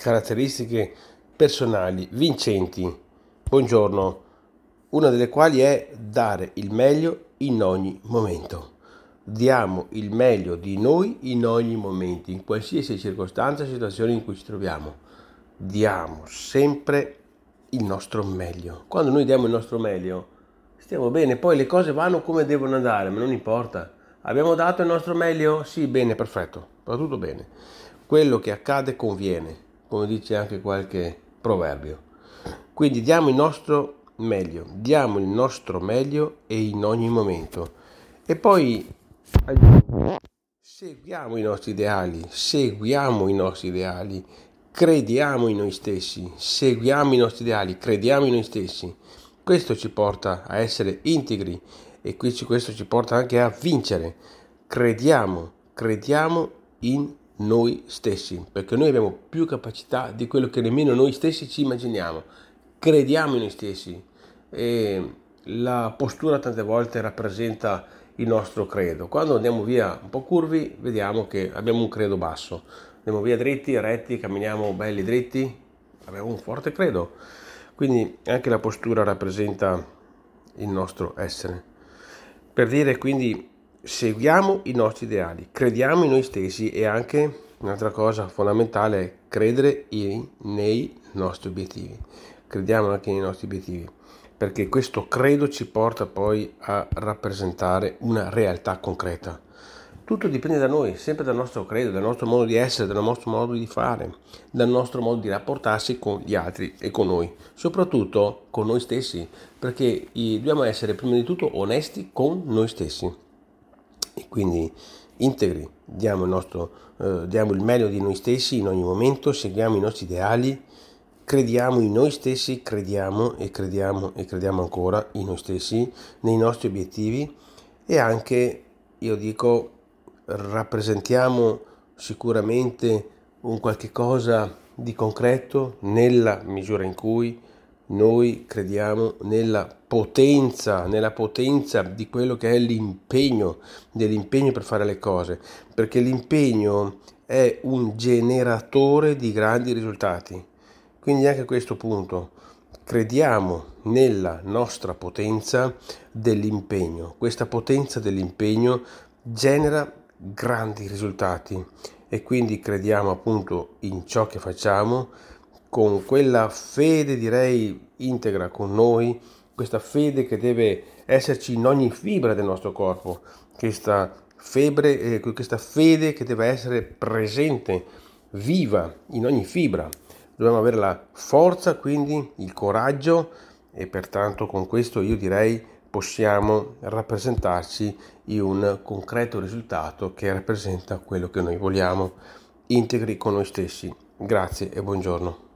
caratteristiche personali vincenti. Buongiorno, una delle quali è dare il meglio in ogni momento. Diamo il meglio di noi in ogni momento, in qualsiasi circostanza e situazione in cui ci troviamo. Diamo sempre il nostro meglio. Quando noi diamo il nostro meglio, stiamo bene, poi le cose vanno come devono andare, ma non importa. Abbiamo dato il nostro meglio? Sì, bene, perfetto, va tutto bene. Quello che accade conviene, come dice anche qualche proverbio. Quindi diamo il nostro meglio, diamo il nostro meglio e in ogni momento. E poi seguiamo i nostri ideali, seguiamo i nostri ideali, crediamo in noi stessi, seguiamo i nostri ideali, crediamo in noi stessi. Questo ci porta a essere integri e questo ci porta anche a vincere. Crediamo, crediamo in noi stessi, perché noi abbiamo più capacità di quello che nemmeno noi stessi ci immaginiamo. Crediamo in noi stessi e la postura tante volte rappresenta il nostro credo. Quando andiamo via un po' curvi, vediamo che abbiamo un credo basso. Andiamo via dritti, retti, camminiamo belli dritti, abbiamo un forte credo. Quindi anche la postura rappresenta il nostro essere. Per dire quindi seguiamo i nostri ideali, crediamo in noi stessi e anche un'altra cosa fondamentale è credere in, nei nostri obiettivi. Crediamo anche nei nostri obiettivi, perché questo credo ci porta poi a rappresentare una realtà concreta. Tutto dipende da noi, sempre dal nostro credo, dal nostro modo di essere, dal nostro modo di fare, dal nostro modo di rapportarsi con gli altri e con noi, soprattutto con noi stessi, perché dobbiamo essere prima di tutto onesti con noi stessi. E quindi integri, diamo il, nostro, eh, diamo il meglio di noi stessi in ogni momento, seguiamo i nostri ideali, crediamo in noi stessi, crediamo e crediamo e crediamo ancora in noi stessi, nei nostri obiettivi e anche, io dico, rappresentiamo sicuramente un qualche cosa di concreto nella misura in cui noi crediamo nella potenza, nella potenza di quello che è l'impegno, dell'impegno per fare le cose, perché l'impegno è un generatore di grandi risultati. Quindi anche a questo punto crediamo nella nostra potenza dell'impegno. Questa potenza dell'impegno genera grandi risultati e quindi crediamo appunto in ciò che facciamo con quella fede direi integra con noi, questa fede che deve esserci in ogni fibra del nostro corpo, questa, febre, eh, questa fede che deve essere presente, viva in ogni fibra. Dobbiamo avere la forza, quindi il coraggio e pertanto con questo io direi possiamo rappresentarci in un concreto risultato che rappresenta quello che noi vogliamo integri con noi stessi. Grazie e buongiorno.